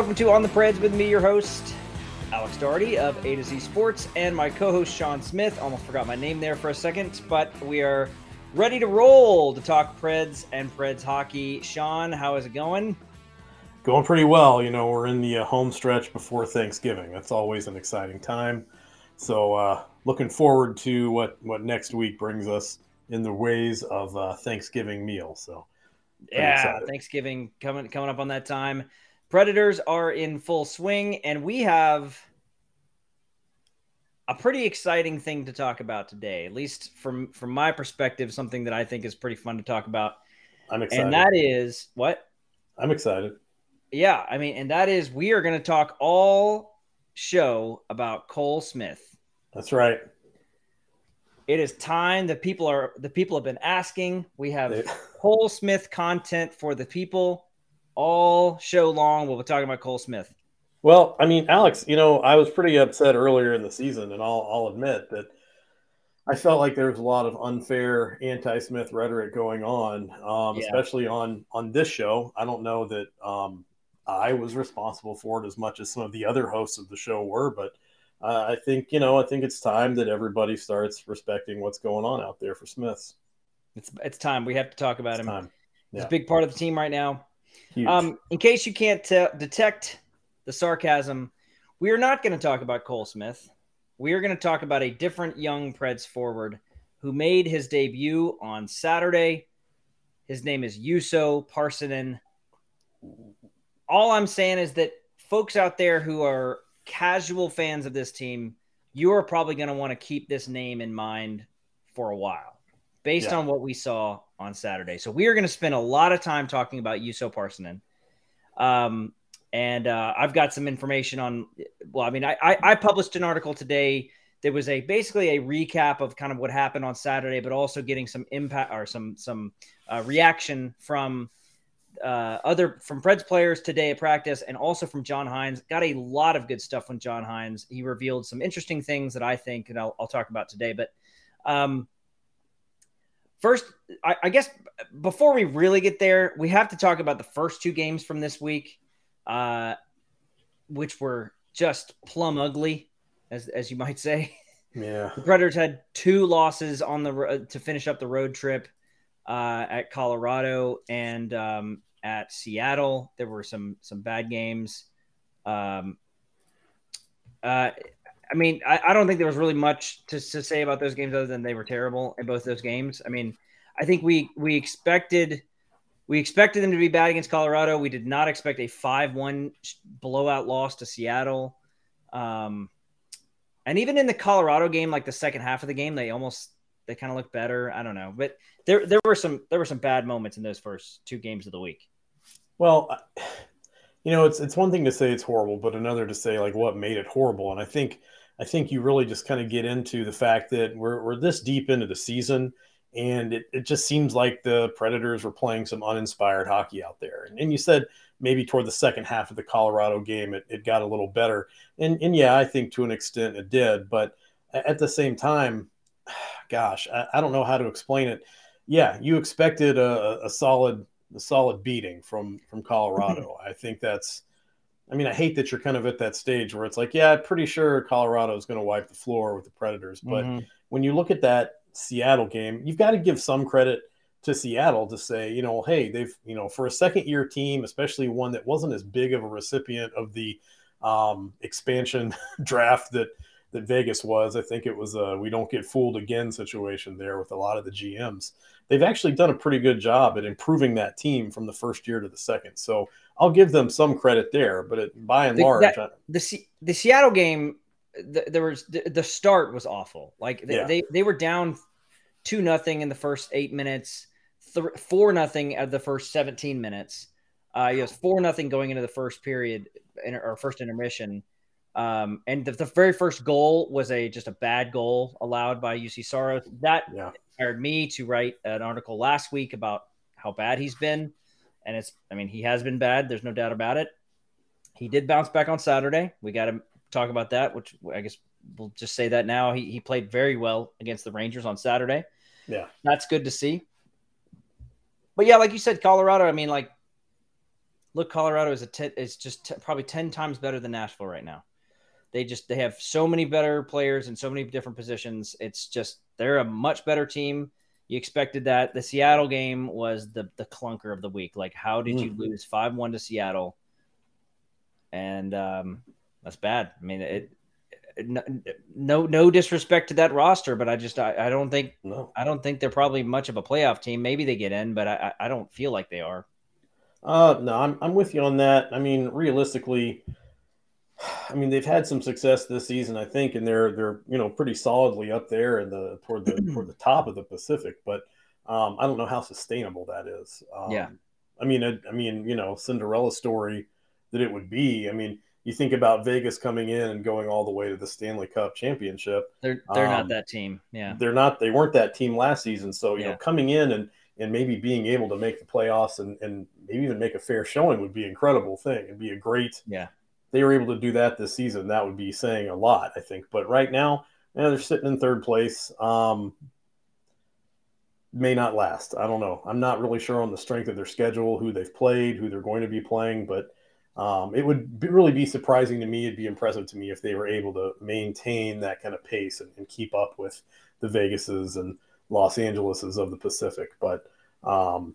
Welcome to On the Preds with me, your host, Alex Doherty of A to Z Sports, and my co-host Shaun Smith. Almost forgot my name there for a second, but we are ready to roll to talk Preds and Preds hockey. Shaun, how is it going? Going pretty well. You know, we're in the uh, home stretch before Thanksgiving. That's always an exciting time. So, uh, looking forward to what what next week brings us in the ways of uh, Thanksgiving meal. So, yeah, excited. Thanksgiving coming coming up on that time. Predators are in full swing, and we have a pretty exciting thing to talk about today. At least from from my perspective, something that I think is pretty fun to talk about. I'm excited, and that is what I'm excited. Yeah, I mean, and that is we are going to talk all show about Cole Smith. That's right. It is time. The people are the people have been asking. We have Cole Smith content for the people all show long. We'll be talking about Cole Smith. Well, I mean, Alex, you know, I was pretty upset earlier in the season, and I'll, I'll admit that I felt like there was a lot of unfair anti-Smith rhetoric going on, um, yeah. especially on on this show. I don't know that um, I was responsible for it as much as some of the other hosts of the show were, but uh, I think you know, I think it's time that everybody starts respecting what's going on out there for Smiths. It's it's time we have to talk about it's him. Time. Yeah. He's a big part of the team right now. Um, in case you can't t- detect the sarcasm, we are not going to talk about Cole Smith. We are going to talk about a different young Preds forward who made his debut on Saturday. His name is Juuso Parssinen. All I'm saying is that folks out there who are casual fans of this team, you are probably going to want to keep this name in mind for a while based yeah. on what we saw on Saturday. So we are going to spend a lot of time talking about Juuso Parssinen. Um, and uh, I've got some information on. Well, I mean, I, I, I published an article today. that was a basically a recap of kind of what happened on Saturday, but also getting some impact or some some uh, reaction from uh, other from Preds players today at practice, and also from John Hynes. Got a lot of good stuff from John Hynes. He revealed some interesting things that I think, and I'll, I'll talk about today. But um, First, I, I, guess before we really get there, we have to talk about the first two games from this week, uh, which were just plum ugly, as as you might say. Yeah, the Predators had two losses on the uh, to finish up the road trip uh, at Colorado and um, at Seattle. There were some some bad games. Um, uh, I mean, I, I, don't think there was really much to, to say about those games other than they were terrible in both those games. I mean, I think we we expected we expected them to be bad against Colorado. We did not expect a five-one blowout loss to Seattle. Um, and even in the Colorado game, like the second half of the game, they almost they kind of looked better. I don't know, but there there were some there were some bad moments in those first two games of the week. Well, you know, it's it's one thing to say it's horrible, but another to say like what made it horrible. And I think I think you really just kind of get into the fact that we're, we're this deep into the season and it, it just seems like the Predators were playing some uninspired hockey out there. And, and you said maybe toward the second half of the Colorado game, it, it got a little better. And, and yeah, I think to an extent it did. But at the same time, gosh, I, I don't know how to explain it. Yeah, you expected a, a solid a solid beating from from mm-hmm. Colorado. I think that's I mean, I hate that you're kind of at that stage where it's like, yeah, I'm pretty sure Colorado is going to wipe the floor with the Predators. But mm-hmm. when you look at that Seattle game, you've got to give some credit to Seattle to say, you know, hey, they've, you know, for a second year team, especially one that wasn't as big of a recipient of the um, expansion draft that that Vegas was. I think it was a we don't get fooled again situation there with a lot of the GMs. They've actually done a pretty good job at improving that team from the first year to the second. So I'll give them some credit there, but it, by and the, large, that, the the Seattle game the, there was the, the, start was awful. Like they, yeah. they, they were down two nothing in the first eight minutes, th- four nothing at the first seventeen minutes. Uh, it was four nothing going into the first period or first intermission. Um, and the, the, very first goal was a just a bad goal allowed by Juuse Saros. That yeah. Inspired me to write an article last week about how bad he's been. And it's, I mean, he has been bad. There's no doubt about it. He did bounce back on Saturday. We got to talk about that, which I guess we'll just say that now. He, he played very well against the Rangers on Saturday. Yeah. That's good to see. But yeah, like you said, Colorado, I mean, like, look, Colorado is a t- is just t- probably 10 times better than Nashville right now. They just they have so many better players in so many different positions. It's just they're a much better team. You expected that. The Seattle game was the the clunker of the week. Like, how did you mm-hmm. lose five one to Seattle? And um, that's bad. I mean, it, no no disrespect to that roster, but I just I, I don't think no. I don't think they're probably much of a playoff team. Maybe they get in, but I I don't feel like they are. Uh no, I'm I'm with you on that. I mean, realistically, I mean, they've had some success this season, I think, and they're they're you know pretty solidly up there in the toward the toward the top of the Pacific. But um, I don't know how sustainable that is. Um, yeah, I mean, I, I, mean, you know, Cinderella story that it would be. I mean, you think about Vegas coming in and going all the way to the Stanley Cup championship. They're they're um, not that team. Yeah, they're not. They weren't that team last season. So you yeah. know, coming in and and maybe being able to make the playoffs and, and maybe even make a fair showing would be an incredible thing. It'd be a great yeah they were able to do that this season, that would be saying a lot, I think. But right now, yeah, they're sitting in third place. Um, may not last. I don't know. I'm not really sure on the strength of their schedule, who they've played, who they're going to be playing, but um, it would be, really be surprising to me. It'd be impressive to me if they were able to maintain that kind of pace and, and keep up with the Vegases and Los Angeleses of the Pacific. But um,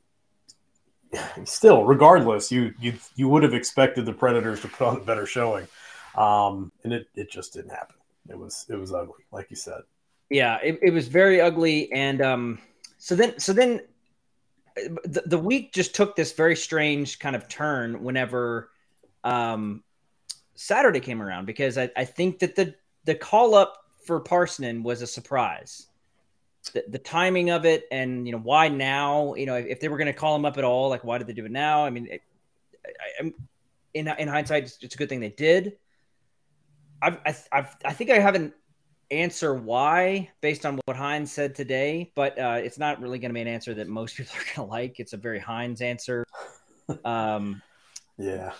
still, regardless, you you you would have expected the Predators to put on a better showing, um, and it it just didn't happen. It was it was ugly, like you said. Yeah, it, it was very ugly, and um, so then so then the, the week just took this very strange kind of turn whenever um, Saturday came around because I, I think that the the call up for Parssinen was a surprise the, the timing of it and you know why now? You know if, if they were going to call him up at all like why did they do it now? I mean it, I, am in, in hindsight it's, it's, a good thing they did. I've, I've, i think i have an answer why based on what hynes said today but uh, it's not really going to be an answer that most people are going to like. It's a very hynes answer. Um, yeah.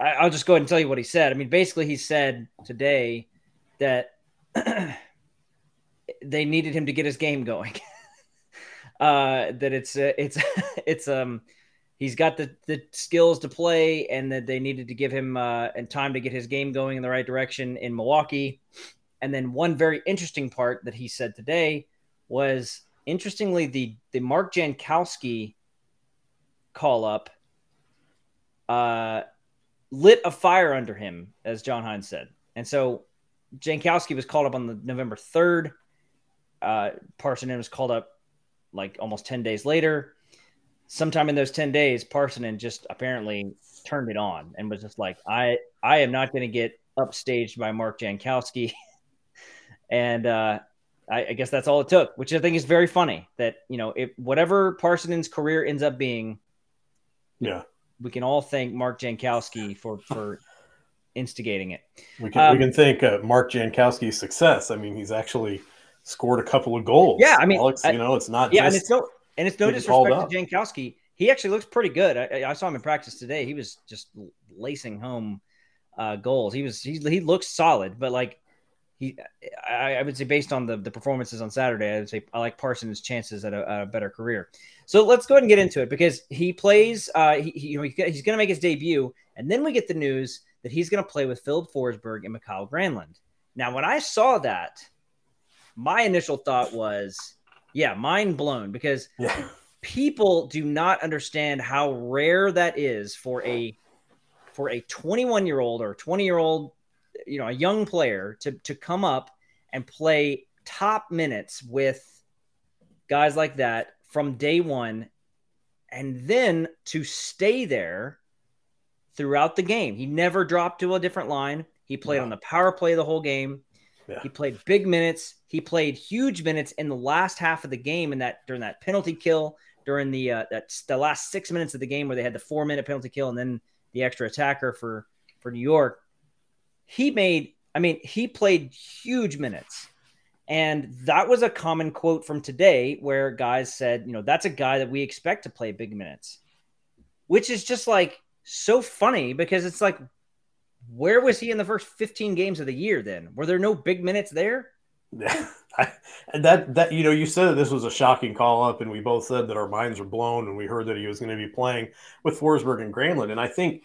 I, i'll just go ahead and tell you what he said. I mean basically he said today that they needed him to get his game going. uh, that it's uh, it's it's um he's got the the skills to play, and that they needed to give him uh, and time to get his game going in the right direction in Milwaukee. And then one very interesting part that he said today was interestingly the the Mark Jankowski call up uh, lit a fire under him, as John Hynes said. And so Jankowski was called up on the November 3rd uh, Parssinen was called up like almost 10 days later. Sometime in those 10 days, Parssinen just apparently turned it on and was just like, I, I am not going to get upstaged by Mark Jankowski. and uh, I, I, guess that's all it took, which I think is very funny that, you know, if whatever Parssinen's career ends up being, yeah, we can all thank Mark Jankowski for, for instigating it. We can, um, we can thank uh, Mark Jankowski's success. I mean, he's actually – scored a couple of goals. Yeah, I mean, Alex, I, you know, it's not. Yeah, and it's no, and it's no disrespect to Jankowski. He actually looks pretty good. I, I, saw him in practice today. He was just lacing home uh, goals. He was he he looks solid, but like he, I, I, would say based on the the performances on Saturday, I would say I like Parssinen's chances at a, a better career. So let's go ahead and get into it because he plays. Uh, he, he you know he's going to make his debut, and then we get the news that he's going to play with Filip Forsberg and Mikael Granlund. Now, when I saw that, my initial thought was, yeah, mind blown because yeah. people do not understand how rare that is for a for a 21 year old or 20 year old, you know, a young player to to come up and play top minutes with guys like that from day one and then to stay there throughout the game. He never dropped to a different line. He played on the power play the whole game. Yeah. He played big minutes. He played huge minutes in the last half of the game, and that during that penalty kill, during the uh, that's the last six minutes of the game where they had the four minute penalty kill and then the extra attacker for for New York. He made, I mean, he played huge minutes. And that was a common quote from today where guys said, you know, that's a guy that we expect to play big minutes, which is just like so funny because it's like, where was he in the first 15 games of the year then? Were there no big minutes there? And that that you know you said this was a shocking call up and we both said that our minds were blown when we heard that he was going to be playing with Forsberg and Granlund and I think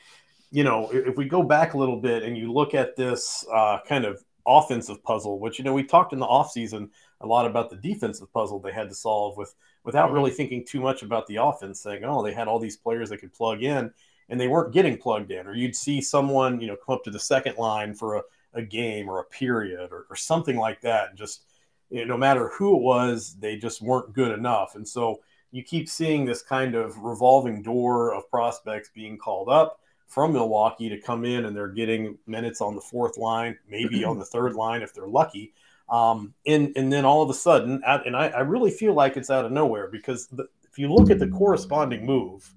you know if we go back a little bit and you look at this uh, kind of offensive puzzle which you know we talked in the offseason a lot about the defensive puzzle they had to solve with without really thinking too much about the offense saying oh they had all these players that could plug in and they weren't getting plugged in, or you'd see someone, you know, come up to the second line for a, a game or a period or, or something like that. And just, you know, no matter who it was, they just weren't good enough. And so you keep seeing this kind of revolving door of prospects being called up from Milwaukee to come in and they're getting minutes on the fourth line, maybe on the third line if they're lucky. Um, and, and then all of a sudden, and I, I really feel like it's out of nowhere because the, if you look at the corresponding move –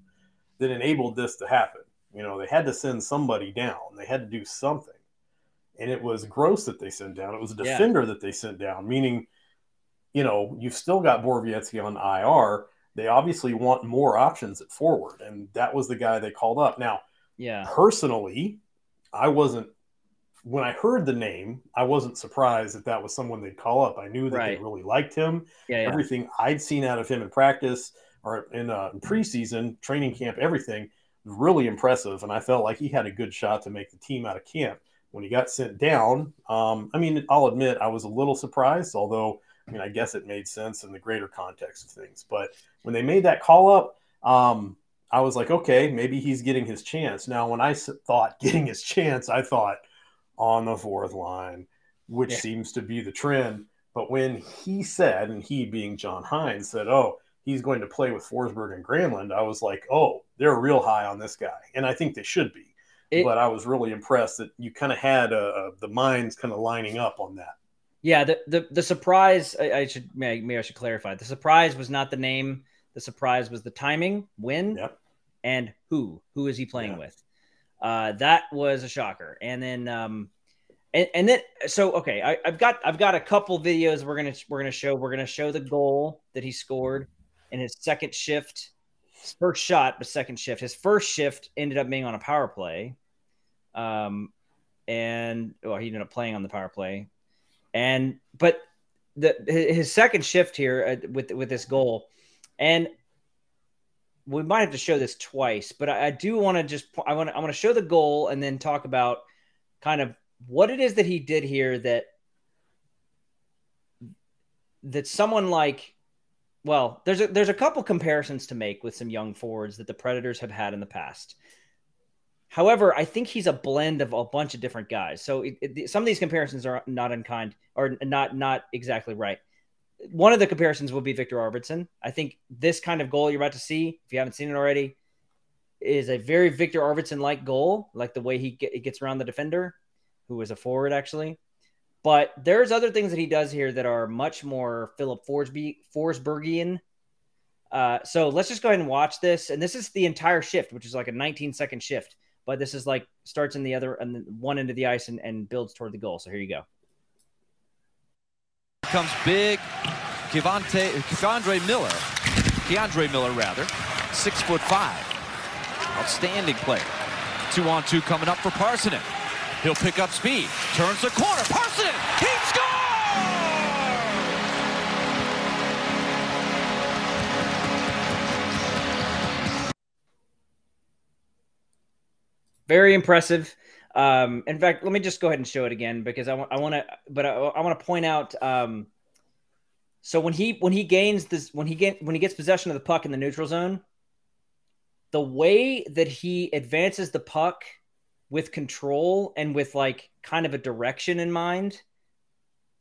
that enabled this to happen. You know, they had to send somebody down. They had to do something. And it was Gross that they sent down. It was a defender yeah. that they sent down, meaning, you know, you've still got Borowiecki on IR. They obviously want more options at forward. And that was the guy they called up. Now, yeah, personally, I wasn't when I heard the name, I wasn't surprised that that was someone they'd call up. I knew that right. they really liked him. Yeah, Everything. I'd seen out of him in practice, or in, uh, preseason training camp, everything really impressive. And I felt like he had a good shot to make the team out of camp. When he got sent down, um, I mean, I'll admit I was a little surprised, although I mean, I guess it made sense in the greater context of things. But when they made that call up, um, I was like, okay, maybe he's getting his chance. Now, when I thought getting his chance, I thought on the fourth line, which yeah. seems to be the trend. But when he said, and he being John Hynes said, oh, he's going to play with Forsberg and Granlund, I was like, oh, they're real high on this guy, and I think they should be. It, but I was really impressed that you kind of had uh, the minds kind of lining up on that. Yeah, the the, the surprise I, I should maybe I should clarify. The surprise was not the name. The surprise was the timing, when, yep. and who. Who is he playing yeah. with? Uh, that was a shocker. And then um, and, and then so okay, I, have got I've got a couple videos we're gonna we're gonna show. We're gonna show the goal that he scored in his second shift, first shot, but second shift. His first shift ended up being on a power play. Um, and well, he ended up playing on the power play. And but the his second shift here uh, with with this goal, and we might have to show this twice, but I, I do want to just I want I want to show the goal and then talk about kind of what it is that he did here that that someone like well, there's a there's a couple comparisons to make with some young forwards that the Predators have had in the past. However, I think he's a blend of a bunch of different guys. So it, it, some of these comparisons are not unkind or not not exactly right. One of the comparisons will be Viktor Arvidsson. I think this kind of goal you're about to see, if you haven't seen it already, is a very Viktor Arvidsson like goal, like the way he get, gets around the defender, who is a forward actually. But there's other things that he does here that are much more Philip Forsby, Forsbergian. Uh, so let's just go ahead and watch this. And this is the entire shift, which is like a 19 second shift. But this is like starts in the other and one end of the ice and, and builds toward the goal. So here you go. Comes big Kevante, Kevandre Miller. K'Andre Miller, rather. Six foot five. Outstanding player. Two on two coming up for Parssinen. He'll pick up speed, turns the corner, Parson, he scores! Very impressive. Um, in fact, let me just go ahead and show it again because I want I want to, but I, I want to point out. Um, so when he when he gains this when he get when he gets possession of the puck in the neutral zone, the way that he advances the puck with control and with like kind of a direction in mind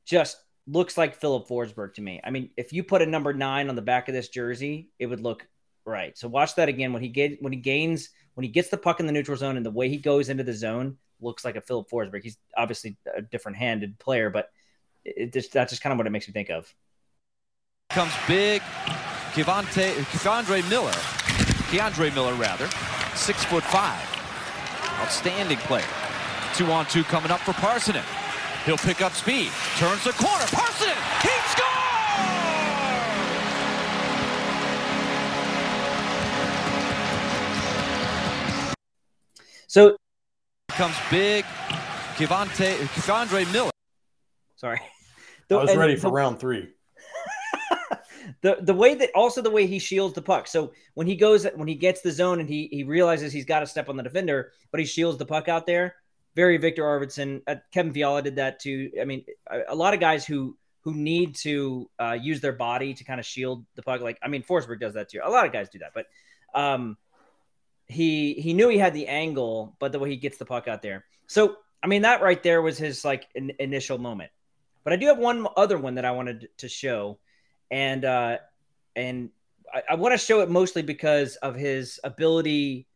just looks like Filip Forsberg to me. I mean, if you put a number 9 on the back of this jersey, it would look right. So watch that again when he get when he gains when he gets the puck in the neutral zone and the way he goes into the zone looks like a Filip Forsberg. He's obviously a different handed player, but it just that's just kind of what it makes me think of. Comes big, Kevonte, Kevondre Miller, K'Andre Miller rather, six foot five, outstanding player. Two on two coming up for Parssinen. He'll pick up speed, turns the corner, Parssinen, he scores! So comes big, Kevonte, Kevondre Miller. Sorry. The, I was ready for the, round three. the the way that also the way he shields the puck. So when he goes when he gets the zone and he he realizes he's got to step on the defender, but he shields the puck out there. Very Viktor Arvidsson. Uh, Kevin Fiala did that too. I mean, a, a lot of guys who who need to uh, use their body to kind of shield the puck. Like I mean, Forsberg does that too. A lot of guys do that, but um, he he knew he had the angle, but the way he gets the puck out there. So I mean, that right there was his like in, initial moment. But I do have one other one that I wanted to show, and uh, and I, I want to show it mostly because of his ability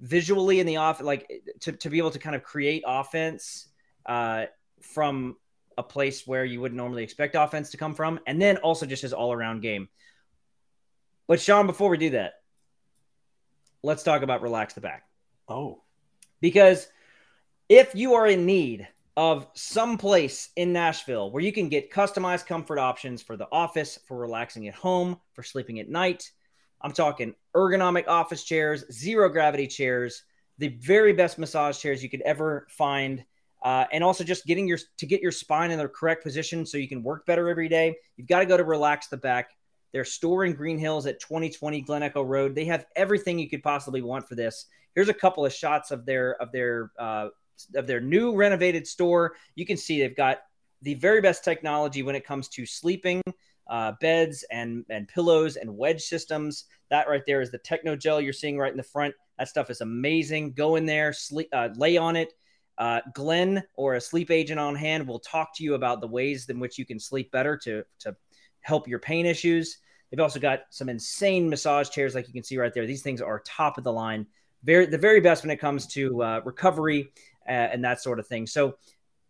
visually in the off, like to, to be able to kind of create offense uh, from a place where you wouldn't normally expect offense to come from, and then also just his all around game. But Shaun, before we do that, let's talk about relax the back. Oh, because if you are in need of some place in Nashville where you can get customized comfort options for the office, for relaxing at home, for sleeping at night. I'm talking ergonomic office chairs, zero gravity chairs, the very best massage chairs you could ever find. Uh, and also just getting your to get your spine in the correct position so you can work better every day. You've got to go to Relax the Back. Their store in Green Hills at 2020 Glen Echo Road. They have everything you could possibly want for this. Here's a couple of shots of their of their uh, of their new renovated store. You can see they've got the very best technology when it comes to sleeping, uh, beds and and pillows and wedge systems. That right there is the Techno Gel you're seeing right in the front. That stuff is amazing. Go in there, sleep, uh, lay on it. Uh, Glenn or a sleep agent on hand will talk to you about the ways in which you can sleep better to to help your pain issues. They've also got some insane massage chairs, like you can see right there. These things are top of the line, very the very best when it comes to uh, recovery and that sort of thing. So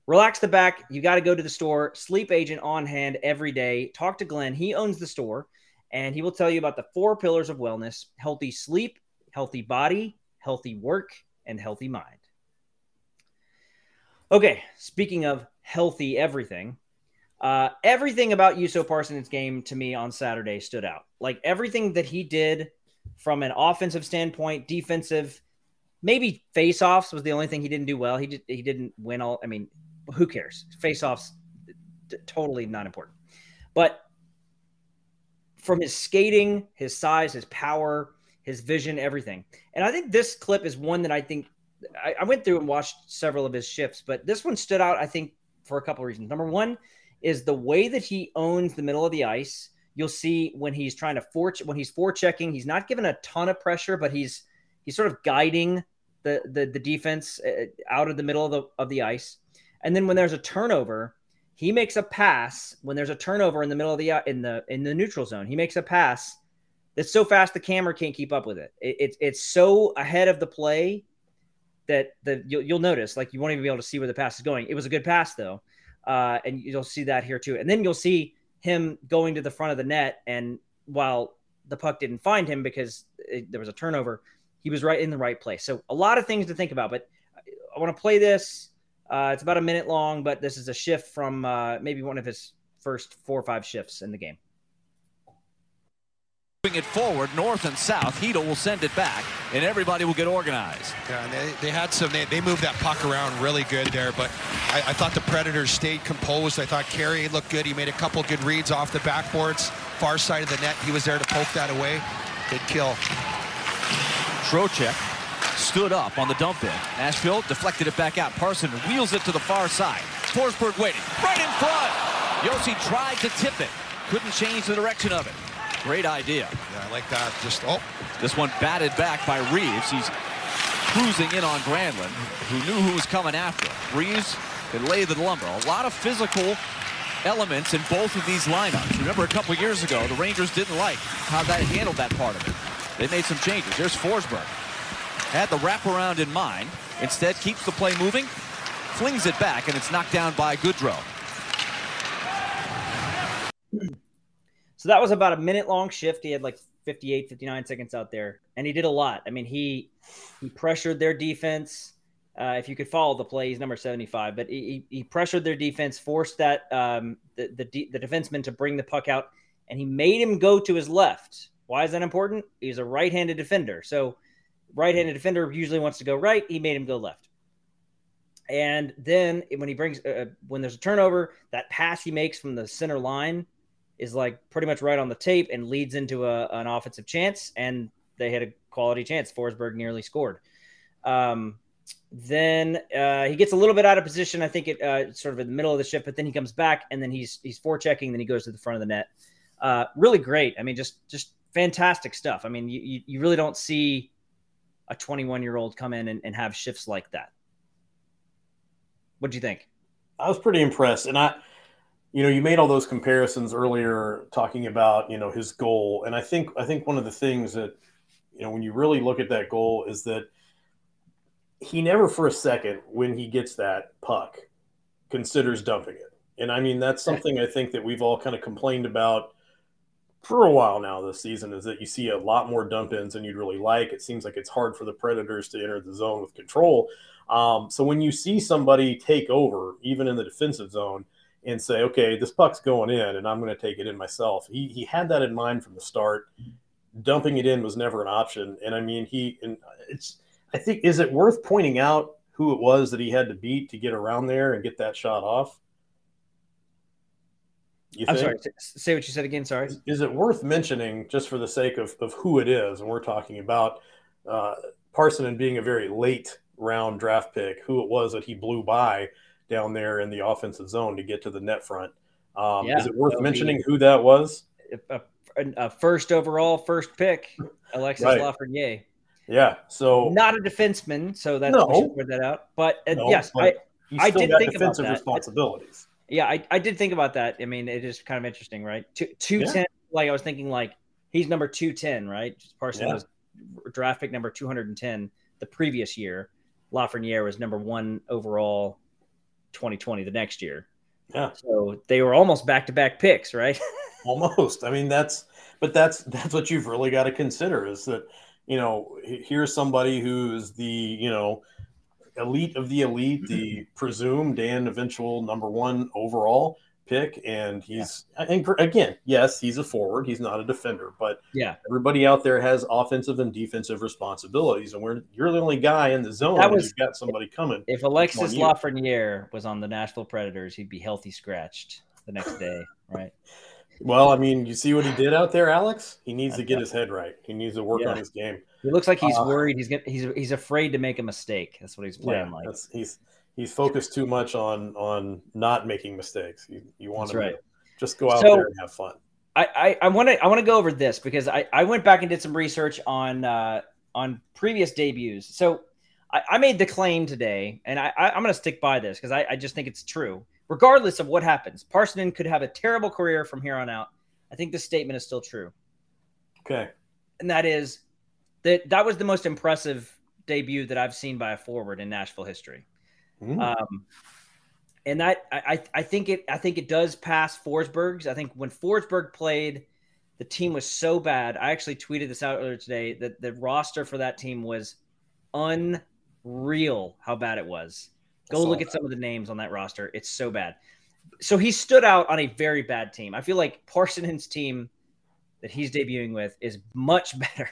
relax the back. You got to go to the store. Sleep agent on hand every day. Talk to Glenn. He owns the store, and he will tell you about the four pillars of wellness: healthy sleep, healthy body, healthy work, and healthy mind. Okay, speaking of healthy everything, uh, everything about Juuso Parssinen's game to me on Saturday stood out. Like everything that he did from an offensive standpoint, defensive, maybe face-offs was the only thing he didn't do well. He did, he didn't win all. I mean, who cares? Face-offs, totally not important. But from his skating, his size, his power, his vision, everything. And I think this clip is one that I think I, I went through and watched several of his shifts, but this one stood out. I think for a couple of reasons. Number one is the way that he owns the middle of the ice. You'll see when he's trying to for when he's forechecking, he's not given a ton of pressure, but he's he's sort of guiding the the, the defense uh, out of the middle of the of the ice. And then when there's a turnover, he makes a pass. When there's a turnover in the middle of the in the in the neutral zone, he makes a pass that's so fast the camera can't keep up with it. it, it it's so ahead of the play that the you'll, you'll, notice like you won't even be able to see where the pass is going. It was a good pass though, uh, and you'll see that here too. And then you'll see him going to the front of the net, and while the puck didn't find him because it, there was a turnover, he was right in the right place. So a lot of things to think about, but I want to play this. Uh, it's about a minute long, but this is a shift from uh, maybe one of his first four or five shifts in the game. Moving it forward, north and south. Chytil will send it back, and everybody will get organized. Yeah, and they, they had some, they, they moved that puck around really good there, but I, I thought the Predators stayed composed. I thought Carey looked good. He made a couple good reads off the backboards, far side of the net. He was there to poke that away. Good kill. Trocheck stood up on the dump in. Nashville deflected it back out. Parson wheels it to the far side. Forsberg waiting right in front. Yossi tried to tip it. Couldn't change the direction of it. Great idea. Yeah, I like that. Just, oh. This one batted back by Reaves. He's cruising in on Granlund, who knew who was coming after Reaves could lay the lumber. A lot of physical elements in both of these lineups. Remember a couple years ago, the Rangers didn't like how they handled that part of it. They made some changes. There's Forsberg. Had the wraparound in mind. Instead, keeps the play moving, flings it back, and it's knocked down by Goodrow. So that was about a minute long shift. He had like 58, 59 seconds out there, and he did a lot. I mean, he he pressured their defense. Uh, if you could follow the play, he's number 75, but he, he pressured their defense, forced that um, the, the the defenseman to bring the puck out, and he made him go to his left. Why is that important? He's a right-handed defender, so right-handed defender usually wants to go right. He made him go left. And then when he brings, uh, when there's a turnover, that pass he makes from the center line is like pretty much right on the tape and leads into a, an offensive chance. And they had a quality chance. Forsberg nearly scored. Um, then uh, he gets a little bit out of position. I think it uh, sort of in the middle of the shift, but then he comes back and then he's he's forechecking. Then he goes to the front of the net. Uh, really great. I mean, just just fantastic stuff. I mean, you you really don't see a 21 year old come in and, and have shifts like that. What do you think? I was pretty impressed, and I, you know, you made all those comparisons earlier, talking about you know his goal, and I think I think one of the things that you know when you really look at that goal is that he never for a second when he gets that puck considers dumping it, and I mean that's something I think that we've all kind of complained about for a while now this season is that you see a lot more dump ins than you'd really like. It seems like it's hard for the Predators to enter the zone with control. Um, so when you see somebody take over, even in the defensive zone, and say, okay, this puck's going in and I'm going to take it in myself, he, he had that in mind from the start. Dumping it in was never an option. And I mean, he, and it's, I think, is it worth pointing out who it was that he had to beat to get around there and get that shot off? You I'm sorry. Say what you said again. Sorry. Is, is, it worth mentioning just for the sake of, of who it is? And we're talking about uh, and being a very late round draft pick, who it was that he blew by down there in the offensive zone to get to the net front. Um, yeah, is it worth mentioning be, who that was? A, a, first overall, first pick, Alexis right. Lafreniere. Yeah. So not a defenseman, so that's no. put that out. But uh, no, yes, but I I did think about that. responsibilities. Yeah, I, I did think about that. I mean, it is kind of interesting, right? Two two yeah. ten. Like I was thinking, like he's number two ten, right? Parson yeah. was draft pick number two hundred and ten the previous year. Lafreniere was number one overall 2020 the next year. Yeah. So they were almost back to back picks, right? almost. I mean, that's but that's that's what you've really got to consider is that you know here's somebody who's the you know elite of the elite, the mm-hmm. presumed and eventual number one overall, pick, and he's yeah. and again, yes, he's a forward. He's not a defender, but yeah, everybody out there has offensive and defensive responsibilities, and we're you're the only guy in the zone. That was you've got somebody coming. If Alexis Lafreniere was on the Nashville Predators, he'd be healthy scratched the next day, right? Well, I mean, you see what he did out there, Alex. He needs to get his head right. He needs to work yeah. on his game. He looks like he's uh, worried. He's get, he's he's afraid to make a mistake. That's what he's playing yeah, like. he's he's focused too much on on not making mistakes. You, you want That's to right. just go out so, there and have fun. I I want to I want to go over this because I I went back and did some research on uh, on previous debuts. So I, I made the claim today, and I, I am going to stick by this because I, I just think it's true. Regardless of what happens, Parssinen could have a terrible career from here on out. I think this statement is still true. Okay, and that is that that was the most impressive debut that I've seen by a forward in Nashville history. Mm. Um, and that I, I think it I think it does pass Forsberg's. I think when Forsberg played, the team was so bad. I actually tweeted this out earlier today that the roster for that team was unreal. How bad it was. Go look that. at some of the names on that roster. It's so bad. So he stood out on a very bad team. I feel like Parssinen's team that he's debuting with is much better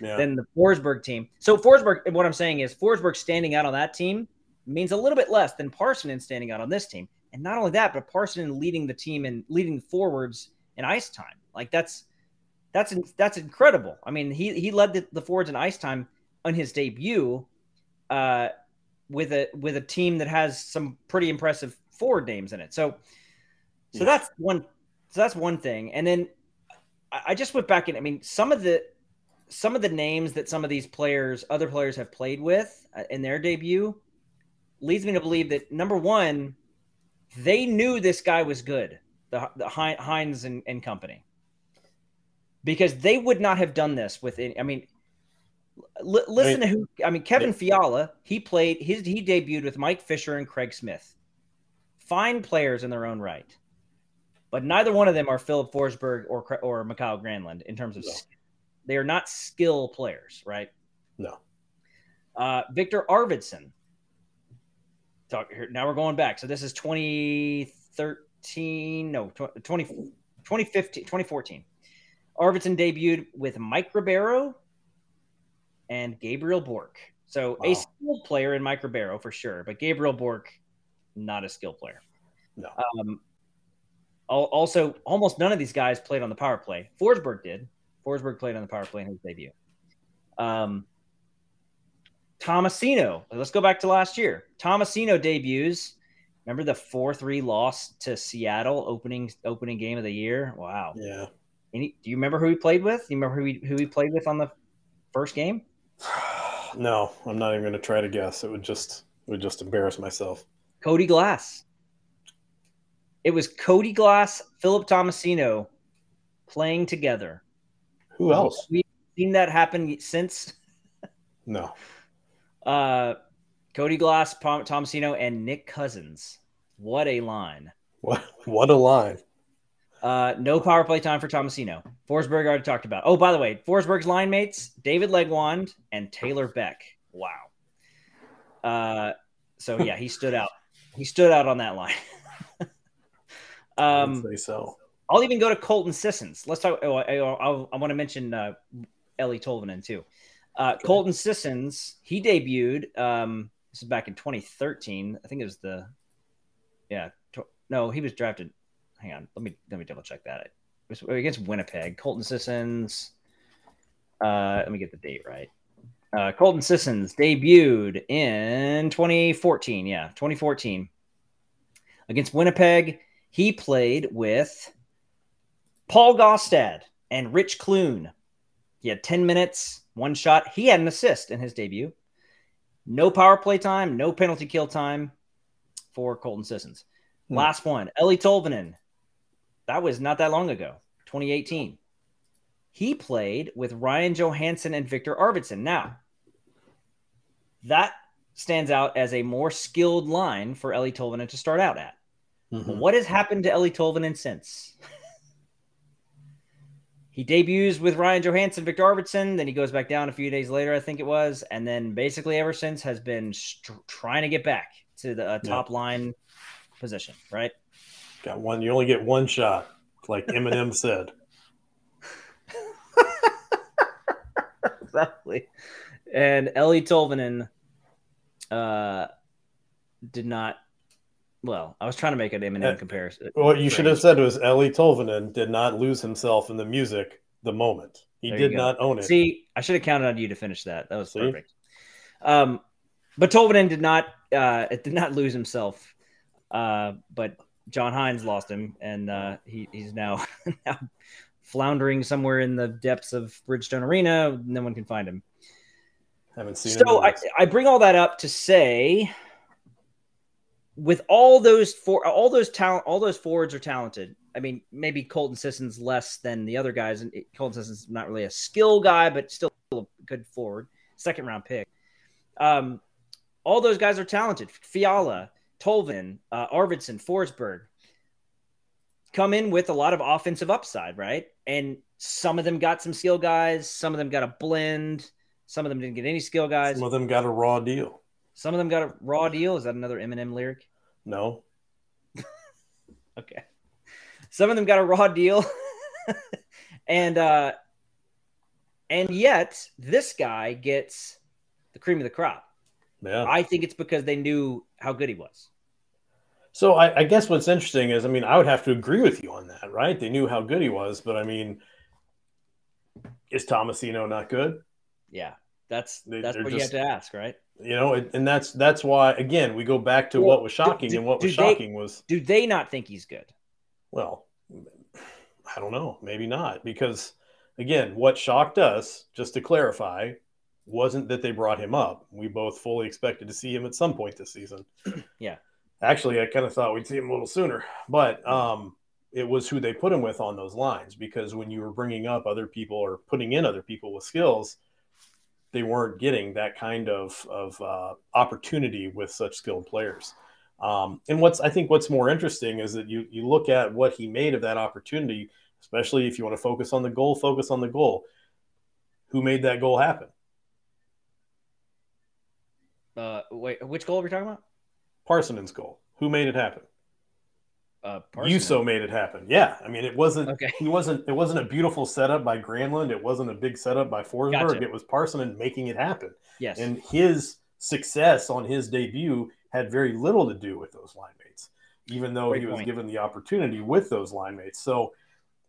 yeah. than the Forsberg team. So Forsberg, what I'm saying is Forsberg standing out on that team means a little bit less than Parssinen standing out on this team. And not only that, but Parssinen leading the team and leading forwards in ice time. Like that's that's that's incredible. I mean, he he led the, the forwards in ice time on his debut uh, with a with a team that has some pretty impressive forward names in it. So so yeah. that's one so that's one thing. And then I, just went back and I mean some of the some of the names that some of these players, other players have played with uh, in their debut leads me to believe that number one, they knew this guy was good, the, the Hynes and, and company, because they would not have done this with any. I mean, l- listen I mean, to who. I mean, Kevin. Fiala. He played his. He debuted with Mike Fisher and Craig Smith. Fine players in their own right, but neither one of them are Filip Forsberg or or Mikael Granlund in terms of no. they are not skill players, right? No. Uh, Viktor Arvidsson. Talk here. Now we're going back. So this is 2013, no, 20, 2015, 2014. Arvidsson debuted with Mike Ribeiro and Gabriel Bourque. So wow. a skilled player in Mike Ribeiro for sure, but Gabriel Bork, not a skill player. No. Um, also, almost none of these guys played on the power play. Forsberg did. Forsberg played on the power play in his debut. Um, Tomasino. Let's go back to last year. Tomasino debuts. Remember the four three loss to Seattle opening opening game of the year? Wow. Yeah. Any, do you remember who he played with? Do you remember who he who he played with on the first game? No, I'm not even going to try to guess. It would just it would just embarrass myself. Cody Glass. It was Cody Glass, Philip Tomasino playing together. Who else? We've seen that happen since. No. Uh, Cody Glass, Tomasino, and Nick Cousins. What a line! What what a line! Uh, no power play time for Tomasino. Forsberg already talked about. Oh, by the way, Forsberg's line mates: David Legwand and Taylor Beck. Wow. Uh, so yeah, he stood out. He stood out on that line. um, say so. I'll even go to Colton Sissons. Let's talk. Oh, I, I, I want to mention uh, Eeli Tolvanen too. Uh. Colton Sissons, he debuted. Um, this is back in 2013. I think it was the, yeah. To, no, he was drafted. Hang on, let me let me double check that. It was against Winnipeg. Colton Sissons. Uh, let me get the date right. Uh, Colton Sissons debuted in 2014. Yeah, 2014 against Winnipeg. He played with Paul Gaustad and Rich Clune. He had 10 minutes, one shot. He had an assist in his debut. No power play time, no penalty kill time for Colton Sissons. Hmm. Last one, Eeli Tolvanen. That was not that long ago, 2018. He played with Ryan Johansen and Viktor Arvidsson. Now, that stands out as a more skilled line for Eeli Tolvanen to start out at. Mm-hmm. What has happened to Eeli Tolvanen since? he debuts with Ryan Johansen, Viktor Arvidsson. Then he goes back down a few days later, I think it was, and then basically ever since has been st- trying to get back to the uh, top yeah. line position. Right? Got one. You only get one shot, like Eminem said. exactly. And Eeli Tolvanen uh, did not well, I was trying to make an Eminem uh, comparison. What you should have said was Eeli Tolvanen did not lose himself in the music the moment. He there did not own it. See, I should have counted on you to finish that. That was See? perfect. Um, but Tolvanen did not uh, it did not lose himself. Uh, but John Hynes lost him, and uh, he, he's now, now floundering somewhere in the depths of Bridgestone Arena. No one can find him. Haven't seen. So I, I bring all that up to say with all those four, all those talent, all those forwards are talented. I mean, maybe Colton Sissons less than the other guys, and Colton Sissons not really a skill guy, but still a good forward, second round pick. Um, all those guys are talented. Fiala, Tolvin, uh, Arvidsson, Forsberg come in with a lot of offensive upside, right? And some of them got some skill guys, some of them got a blend, some of them didn't get any skill guys. Some of them got a raw deal. Some of them got a raw deal. Is that another Eminem lyric? No. okay. Some of them got a raw deal. and uh and yet this guy gets the cream of the crop. Yeah. I think it's because they knew how good he was. So I, I, guess what's interesting is, I mean, I would have to agree with you on that, right? They knew how good he was, but I mean, is Tomasino not good? Yeah, that's that's what just, you have to ask, right? You know, and that's that's why again we go back to well, what was shocking, do, and what was shocking they, was do they not think he's good? Well, I don't know, maybe not, because again, what shocked us, just to clarify, wasn't that they brought him up. We both fully expected to see him at some point this season. yeah, actually, I kind of thought we'd see him a little sooner, but um, it was who they put him with on those lines because when you were bringing up other people or putting in other people with skills they weren't getting that kind of of uh, opportunity with such skilled players. Um, and what's I think what's more interesting is that you you look at what he made of that opportunity, especially if you want to focus on the goal, focus on the goal. Who made that goal happen? Uh, wait, which goal are we talking about? Parssinen's goal. Who made it happen? Uh, Juuso made it happen. Yeah, I mean, it wasn't. Okay. He wasn't. It wasn't a beautiful setup by Granlund. It wasn't a big setup by Forsberg. Gotcha. It was Parsonen making it happen. Yes. And his success on his debut had very little to do with those line mates, even though Great he was point. given the opportunity with those line mates. So,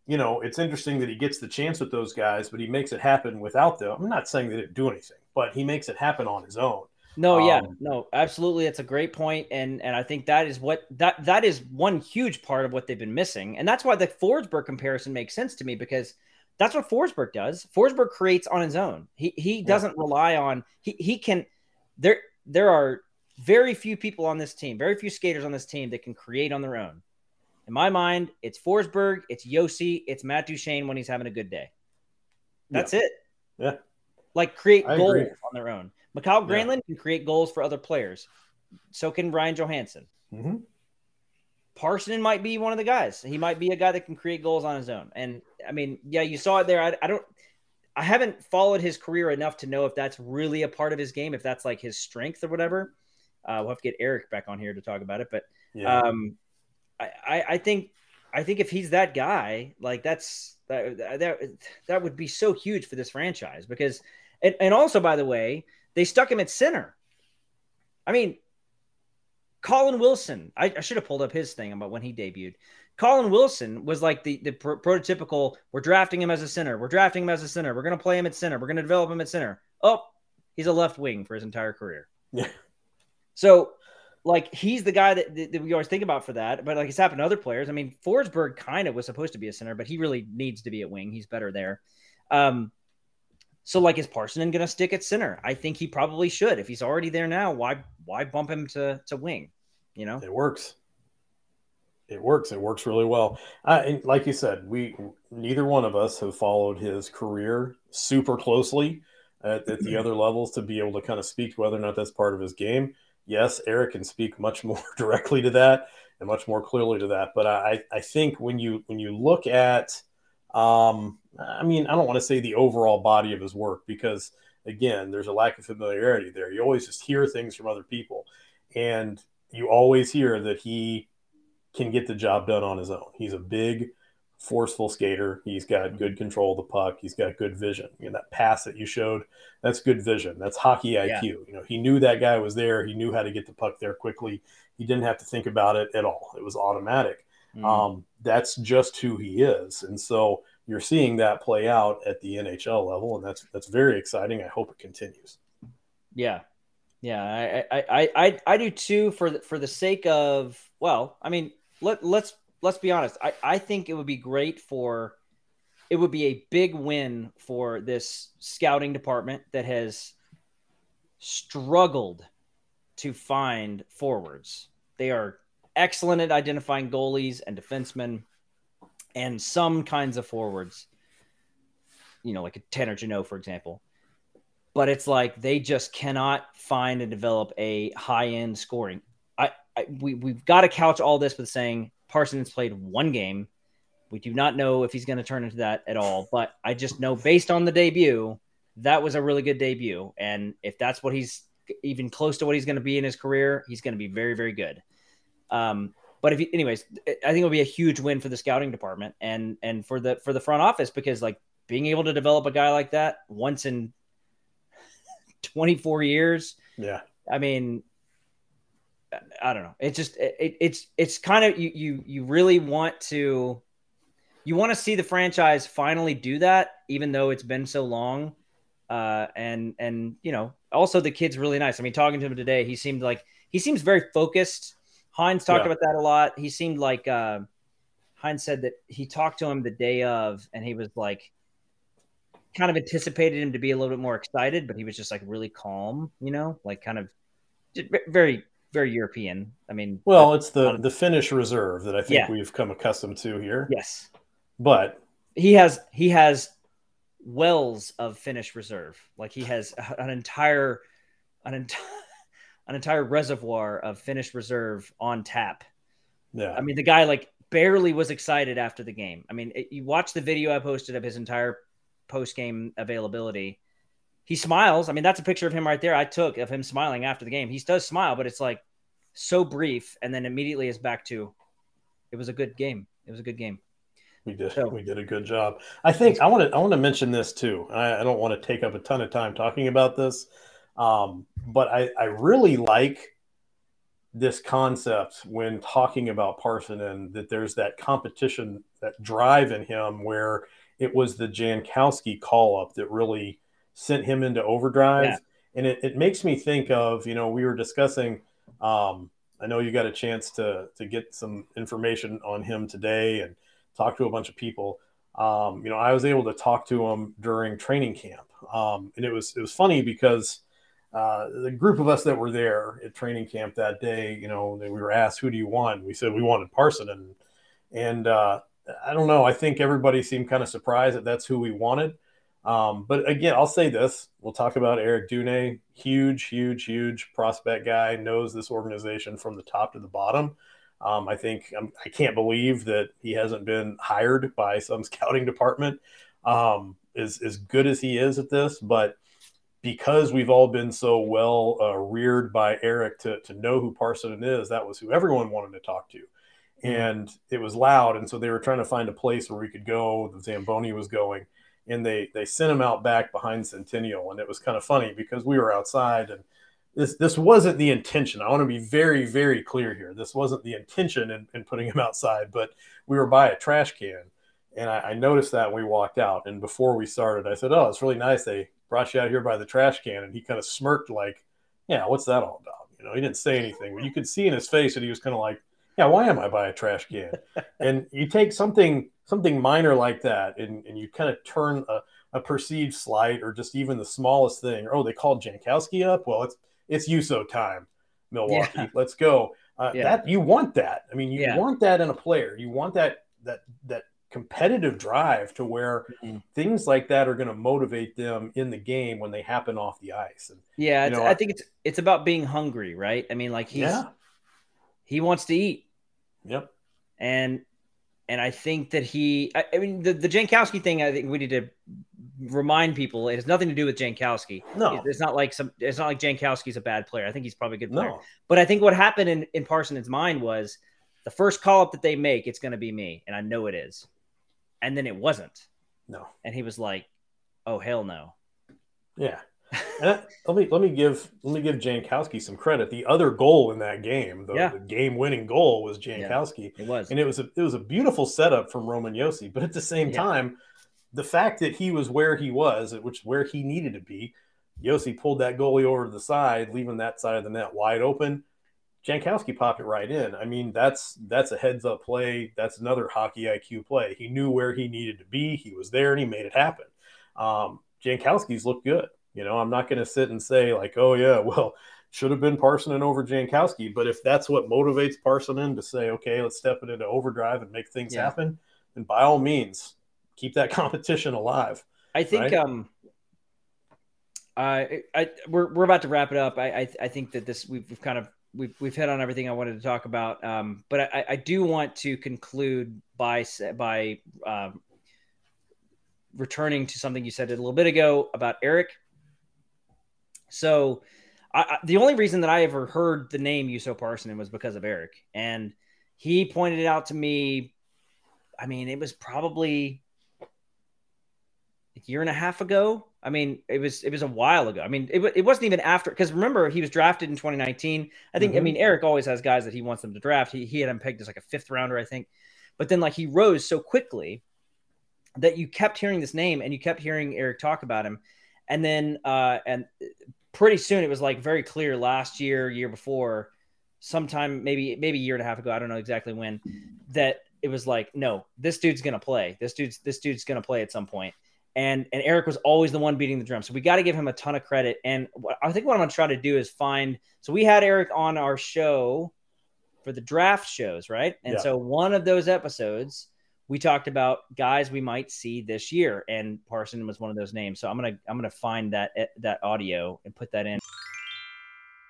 you know, it's interesting that he gets the chance with those guys, but he makes it happen without them. I'm not saying they didn't do anything, but he makes it happen on his own. No, yeah, Um, no, absolutely. It's a great point, and and I think that is what that that is one huge part of what they've been missing, and that's why the Forsberg comparison makes sense to me because that's what Forsberg does. Forsberg creates on his own. He he doesn't rely on he he can. There there are very few people on this team, very few skaters on this team that can create on their own. In my mind, it's Forsberg, it's Josi, it's Matt Duchene when he's having a good day. That's it. Yeah. Like create I goals agree. on their own. Mikael Yeah. Granlund can create goals for other players. So can Ryan Johansen. Mhm. Parssinen might be one of the guys. He might be a guy that can create goals on his own. And I mean, yeah, you saw it there. I, I don't, I haven't followed his career enough to know if that's really a part of his game, if that's like his strength or whatever. Uh, we'll have to get Eric back on here to talk about it. But Yeah. um, I, I, I think, I think if he's that guy, like that's that that that would be so huge for this franchise because, and, and also by the way, they stuck him at center. I mean, Colin Wilson. I, I should have pulled up his thing about when he debuted. Colin Wilson was like the the pro- prototypical. We're drafting him as a center. We're drafting him as a center. We're going to play him at center. We're going to develop him at center. Oh, he's a left wing for his entire career. Yeah. So, like, he's the guy that, that, that we always think about for that. But like, it's happened to other players. I mean, Forsberg kind of was supposed to be a center, but he really needs to be at wing. He's better there. Um, so like, is Parssinen going to stick at center? I think he probably should. If he's already there now, why why bump him to to wing? You know. It works. It works. It works really well. Uh, and like you said, we neither one of us have followed his career super closely at, at the other levels to be able to kind of speak to whether or not that's part of his game. Yes, Eric can speak much more directly to that and much more clearly to that. But I, I think when you when you look at, um, I mean, I don't want to say the overall body of his work because again, there's a lack of familiarity there. You always just hear things from other people, and you always hear that he can get the job done on his own. He's a big, forceful skater. He's got good control of the puck. He's got good vision. You know, that pass that you showed, that's good vision. That's hockey IQ. Yeah. You know, he knew that guy was there. He knew how to get the puck there quickly. He didn't have to think about it at all. It was automatic. Mhm. Um, that's just who he is. And so you're seeing that play out at the NHL level, and that's that's very exciting. I hope it continues. Yeah, yeah, I, I, I, I, do too. For the, for the sake of, well, I mean, let let's let's be honest. I, I think it would be great for, it would be a big win for this scouting department that has struggled to find forwards. They are excellent at identifying goalies and defensemen, and some kinds of forwards. You know, like a Tanner Jeannot, for example but it's like they just cannot find and develop a high end scoring. I, I we we've got to couch all this with saying Parsons played one game. We do not know if he's going to turn into that at all, but I just know based on the debut, that was a really good debut, and if that's what he's even close to what he's going to be in his career, he's going to be very very good. Um, but if, he, anyways, I think it'll be a huge win for the scouting department and and for the for the front office because like being able to develop a guy like that once in 24 years. Yeah. I mean, I don't know. It's just it, it's it's kind of you you you really want to you want to see the franchise finally do that, even though it's been so long. Uh, and and you know, also the kid's really nice. I mean, talking to him today, he seemed like he seems very focused. Hynes talked Yeah. about that a lot. He seemed like uh, Hynes said that he talked to him the day of, and he was like, kind of anticipated him to be a little bit more excited, but he was just like really calm, you know, like kind of very, very European. I mean, Well, it's the Um, the Finnish reserve that I think Yeah. we've come accustomed to here. yes, But he has he has wells of Finnish reserve. Like he has an entire an entire an entire reservoir of finished reserve on tap. Yeah. I mean, the guy like barely was excited after the game. I mean, it, you watch the video I posted of his entire post game availability. He smiles. I mean, that's a picture of him right there. I took of him smiling after the game. He does smile, but it's like so brief, and then immediately is back to. It was a good game. It was a good game. We did. So, we did a good job. I think I want to. I want to mention this too. I, I don't want to take up a ton of time talking about this, um, but I, I really like this concept when talking about Parssinen that there's that competition, that drive in him where it was the Jankowski call up that really sent him into overdrive. Yeah. And it, it makes me think of, you know, we were discussing, um, I know you got a chance to, to get some information on him today and talk to a bunch of people. Um, you know, I was able to talk to him during training camp. Um, and it was, it was funny because uh, the group of us that were there at training camp that day, you know, we were asked, who do you want? We said we wanted Parson. And, and uh, I don't know. I think everybody seemed kind of surprised that that's who we wanted. Um, but again, I'll say this: we'll talk about Eric Dune, huge, huge, huge prospect guy, knows this organization from the top to the bottom. Um, I think I'm, I can not believe that he hasn't been hired by some scouting department. Um, as good as he is at this, but because we've all been so well uh, reared by Eric to to know who Parson is, that was who everyone wanted to talk to. Mm-hmm. and it was loud and so they were trying to find a place where we could go the zamboni was going and they they sent him out back behind centennial and it was kind of funny because we were outside and this this wasn't the intention i want to be very very clear here this wasn't the intention in, in putting him outside but we were by a trash can and I, I noticed that when we walked out and before we started i said oh it's really nice they brought you out here by the trash can and he kind of smirked like yeah what's that all about you know he didn't say anything but you could see in his face that he was kind of like yeah, why am I by a trash can? and you take something something minor like that and, and you kind of turn a, a perceived slight or just even the smallest thing. oh, they called Jankowski up. Well, it's it's Juuso time, Milwaukee. Yeah. Let's go. Uh, yeah. That you want that. I mean, you yeah. want that in a player. You want that that that competitive drive to where mm-hmm. things like that are going to motivate them in the game when they happen off the ice. And, yeah, you know, I think it's it's about being hungry, right? I mean, like he's yeah. he wants to eat. Yep. And and I think that he, I, I, mean, the, the Jankowski thing, I think we need to remind people it has nothing to do with Jankowski. No, it's not like some, it's not like Jankowski's a bad player. I think he's probably a good player. No. But I think what happened in, in Parson's mind was the first call up that they make, it's going to be me. And I know it is. And then it wasn't. No. And he was like, oh, hell no. Yeah let me let me give let me give Jankowski some credit. The other goal in that game, the, yeah. the game-winning goal, was Jankowski. Yeah, it was, and it was a it was a beautiful setup from Roman Josi. But at the same yeah. time, the fact that he was where he was, which where he needed to be, Josi pulled that goalie over to the side, leaving that side of the net wide open. Jankowski popped it right in. I mean, that's that's a heads up play. That's another hockey IQ play. He knew where he needed to be. He was there, and he made it happen. Um, Jankowski's looked good. You know, I'm not going to sit and say like, oh yeah, well, should have been Parssinen over Jankowski. But if that's what motivates Parssinen to say, okay, let's step it into overdrive and make things yeah. happen, then by all means, keep that competition alive. I think right? um I, I we're we're about to wrap it up. I I, I think that this we've, we've kind of we've we've hit on everything I wanted to talk about. Um, but I, I do want to conclude by by um, returning to something you said a little bit ago about Eric so I, the only reason that I ever heard the name Juuso Parssinen was because of Eric. And he pointed it out to me. I mean, it was probably year and a half ago. I mean, it was it was a while ago. I mean, it, it wasn't even after because remember he was drafted in 2019. I think mm-hmm. I mean Eric always has guys that he wants them to draft. He he had him pegged as like a fifth rounder, I think. But then like he rose so quickly that you kept hearing this name and you kept hearing Eric talk about him. And then uh and pretty soon it was like very clear last year, year before, sometime maybe maybe a year and a half ago, I don't know exactly when, that it was like, no, this dude's gonna play. This dude's this dude's gonna play at some point. And and Eric was always the one beating the drum. So we got to give him a ton of credit. And what, I think what I'm gonna try to do is find. So we had Eric on our show for the draft shows, right? And yeah. so one of those episodes we talked about guys we might see this year, and Parson was one of those names. So I'm gonna I'm gonna find that eh, that audio and put that in.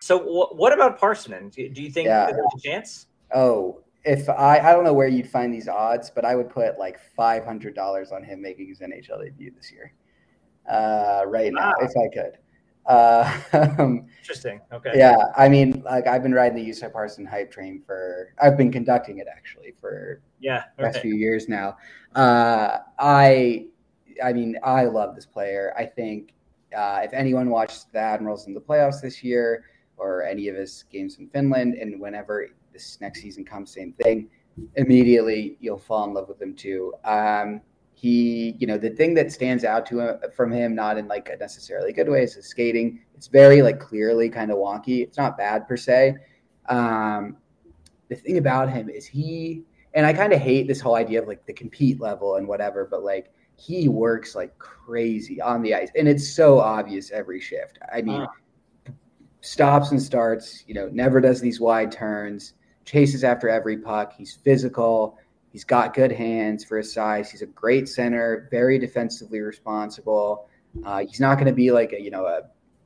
So w- what about Parssinen? Do, do you think yeah. there's a chance? Oh, if I I don't know where you'd find these odds, but I would put like five hundred dollars on him making his NHL debut this year. Uh, right wow. now, if I could. Uh, Interesting. Okay. Yeah, I mean, like I've been riding the Juuso Parssinen hype train for. I've been conducting it actually for yeah the past few years now. Uh, I, I mean, I love this player. I think uh, if anyone watched the Admirals in the playoffs this year or any of his games in Finland, and whenever this next season comes, same thing. Immediately, you'll fall in love with him too. Um, he, you know, the thing that stands out to him from him, not in like a necessarily good way, is his skating. It's very like clearly kind of wonky. It's not bad per se. Um, the thing about him is he, and I kind of hate this whole idea of like the compete level and whatever, but like he works like crazy on the ice, and it's so obvious every shift. I mean, uh. stops and starts. You know, never does these wide turns. Chases after every puck. He's physical He's got good hands for his size. He's a great center, very defensively responsible. Uh, he's not going to be like a, you know, a,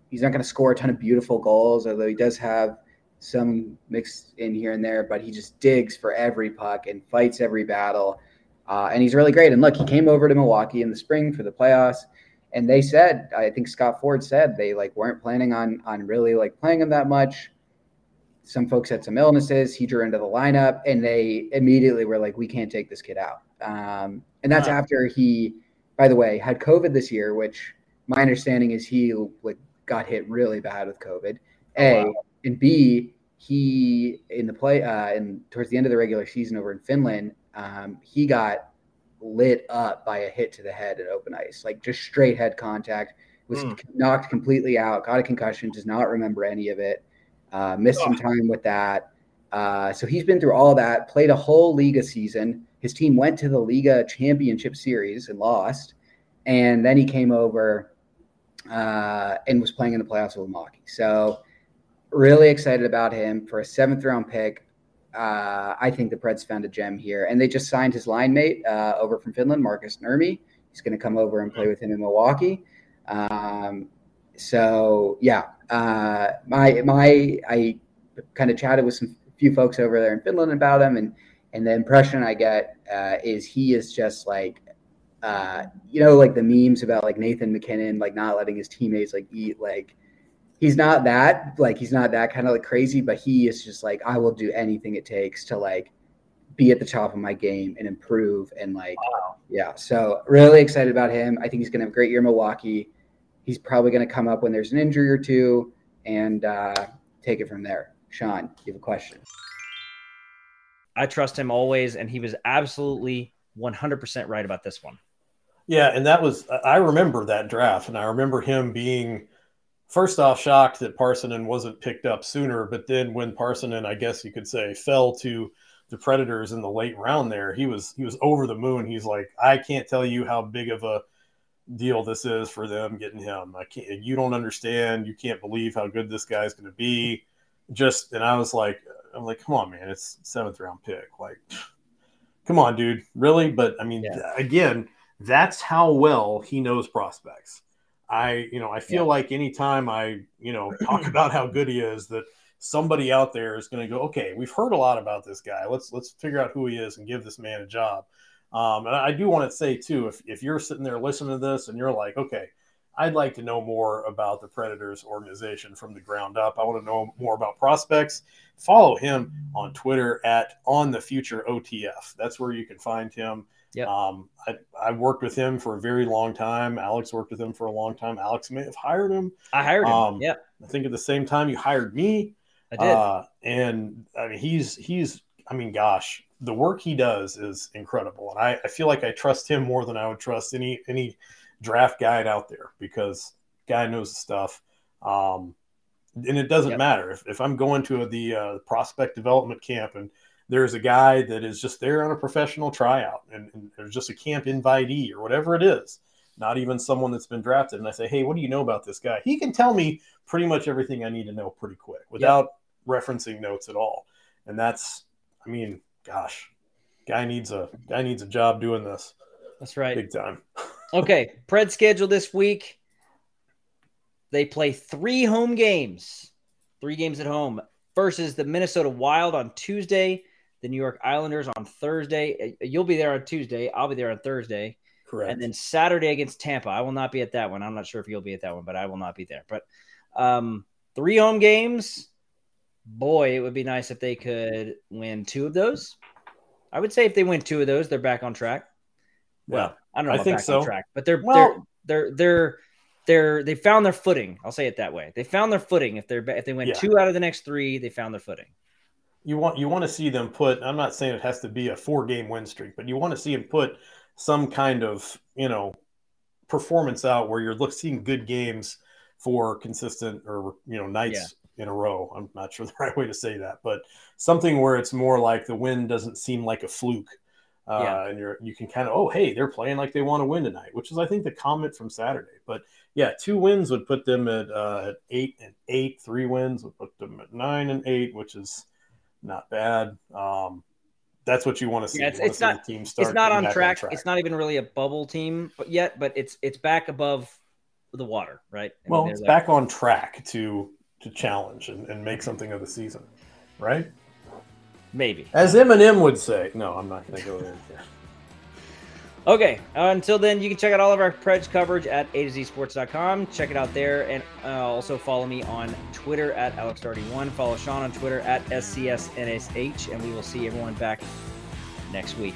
he's not going to score a ton of beautiful goals, although he does have some mixed in here and there, but he just digs for every puck and fights every battle. Uh, and he's really great. And look, he came over to Milwaukee in the spring for the playoffs, and they said, I think Scott Ford said they like weren't planning on on really like playing him that much some folks had some illnesses. He drew into the lineup, and they immediately were like, "We can't take this kid out." Um, and that's wow. after he, by the way, had COVID this year, which my understanding is he like got hit really bad with COVID. A oh, wow. and B, he in the play uh, and towards the end of the regular season over in Finland, um, he got lit up by a hit to the head at open ice, like just straight head contact. Was mm. knocked completely out, got a concussion, does not remember any of it uh, missed some time with that. Uh, so he's been through all that, played a whole Liiga season. His team went to the Liiga Championship Series and lost. And then he came over uh, and was playing in the playoffs with Milwaukee. So really excited about him for a seventh round pick. Uh, I think the Preds found a gem here. And they just signed his line mate uh, over from Finland, Markus Nurmi. He's going to come over and play with him in Milwaukee. Um, so yeah, uh, my my I kind of chatted with some few folks over there in Finland about him, and and the impression I get uh, is he is just like, uh, you know, like the memes about like Nathan MacKinnon like not letting his teammates like eat like. He's not that like he's not that kind of like crazy, but he is just like I will do anything it takes to like be at the top of my game and improve and like wow. yeah. So really excited about him. I think he's gonna have a great year in Milwaukee he's probably going to come up when there's an injury or two and uh, take it from there. Shaun, you have a question. I trust him always, and he was absolutely 100% right about this one. Yeah, and that was I remember that draft, and I remember him being first off shocked that Parssinen wasn't picked up sooner, but then when Parssinen, I guess you could say, fell to the Predators in the late round there, he was he was over the moon. He's like, I can't tell you how big of a deal this is for them getting him. I can't. You don't understand. You can't believe how good this guy's going to be. Just and I was like, I'm like, come on, man, it's seventh round pick. Like, come on, dude, really? But I mean, yeah. again, that's how well he knows prospects. I, you know, I feel yeah. like anytime I, you know, talk about how good he is, that somebody out there is going to go, okay, we've heard a lot about this guy. Let's let's figure out who he is and give this man a job. Um, and I do want to say too, if, if you're sitting there listening to this and you're like, okay, I'd like to know more about the Predators organization from the ground up. I want to know more about prospects. Follow him on Twitter at on the future OTF. That's where you can find him. Yep. Um, I, I worked with him for a very long time. Alex worked with him for a long time. Alex may have hired him. I hired him. Um, yeah. I think at the same time you hired me. I did. Uh, and I mean, he's, he's, I mean, gosh, the work he does is incredible, and I, I feel like I trust him more than I would trust any any draft guide out there because guy knows the stuff. Um, and it doesn't yep. matter if, if I'm going to the uh, prospect development camp and there's a guy that is just there on a professional tryout and, and, there's just a camp invitee or whatever it is, not even someone that's been drafted. And I say, hey, what do you know about this guy? He can tell me pretty much everything I need to know pretty quick without yep. referencing notes at all. And that's, I mean, gosh, guy needs a guy needs a job doing this. That's right. Big time. okay. Pred schedule this week. They play three home games three games at home versus the Minnesota Wild on Tuesday, the New York Islanders on Thursday. Uh, you'll be there on Tuesday. I'll be there on Thursday. Correct. And then Saturday against Tampa. I will not be at that one. I'm not sure if you'll be at that one, but I will not be there. But um, three home games. Boy, it would be nice if they could win two of those. I would say if they win two of those, they're back on track. Well, I don't know. I think so. Track, but they're well, they're they're they're they're they found their footing. I'll say it that way. They found their footing. If they're if they win yeah. two out of the next three, they found their footing. You want you want to see them put. I'm not saying it has to be a four game win streak, but you want to see them put some kind of you know performance out where you're look, seeing good games for consistent or you know nights yeah. In a row. I'm not sure the right way to say that, but something where it's more like the win doesn't seem like a fluke. Uh, yeah. and you're you can kind of oh hey they're playing like they want to win tonight, which is I think the comment from Saturday. But yeah, two wins would put them at uh, at eight and eight. Three wins would put them at nine and eight, which is not bad. Um, that's what you want to see. Yeah, it's, it's not. it's not on track. on track. It's not even really a bubble team, but yet, but it's it's back above the water, right? I well, mean, it's back on track to to challenge and, and make something of the season, right? Maybe. As Eminem would say. No, I'm not going to go there. Okay. Uh, until then, you can check out all of our Preds coverage at A to Z Sports.com. Check it out there. And uh, also follow me on Twitter at AlexDarty1. Follow Shaun on Twitter at SCSNSH. And we will see everyone back next week.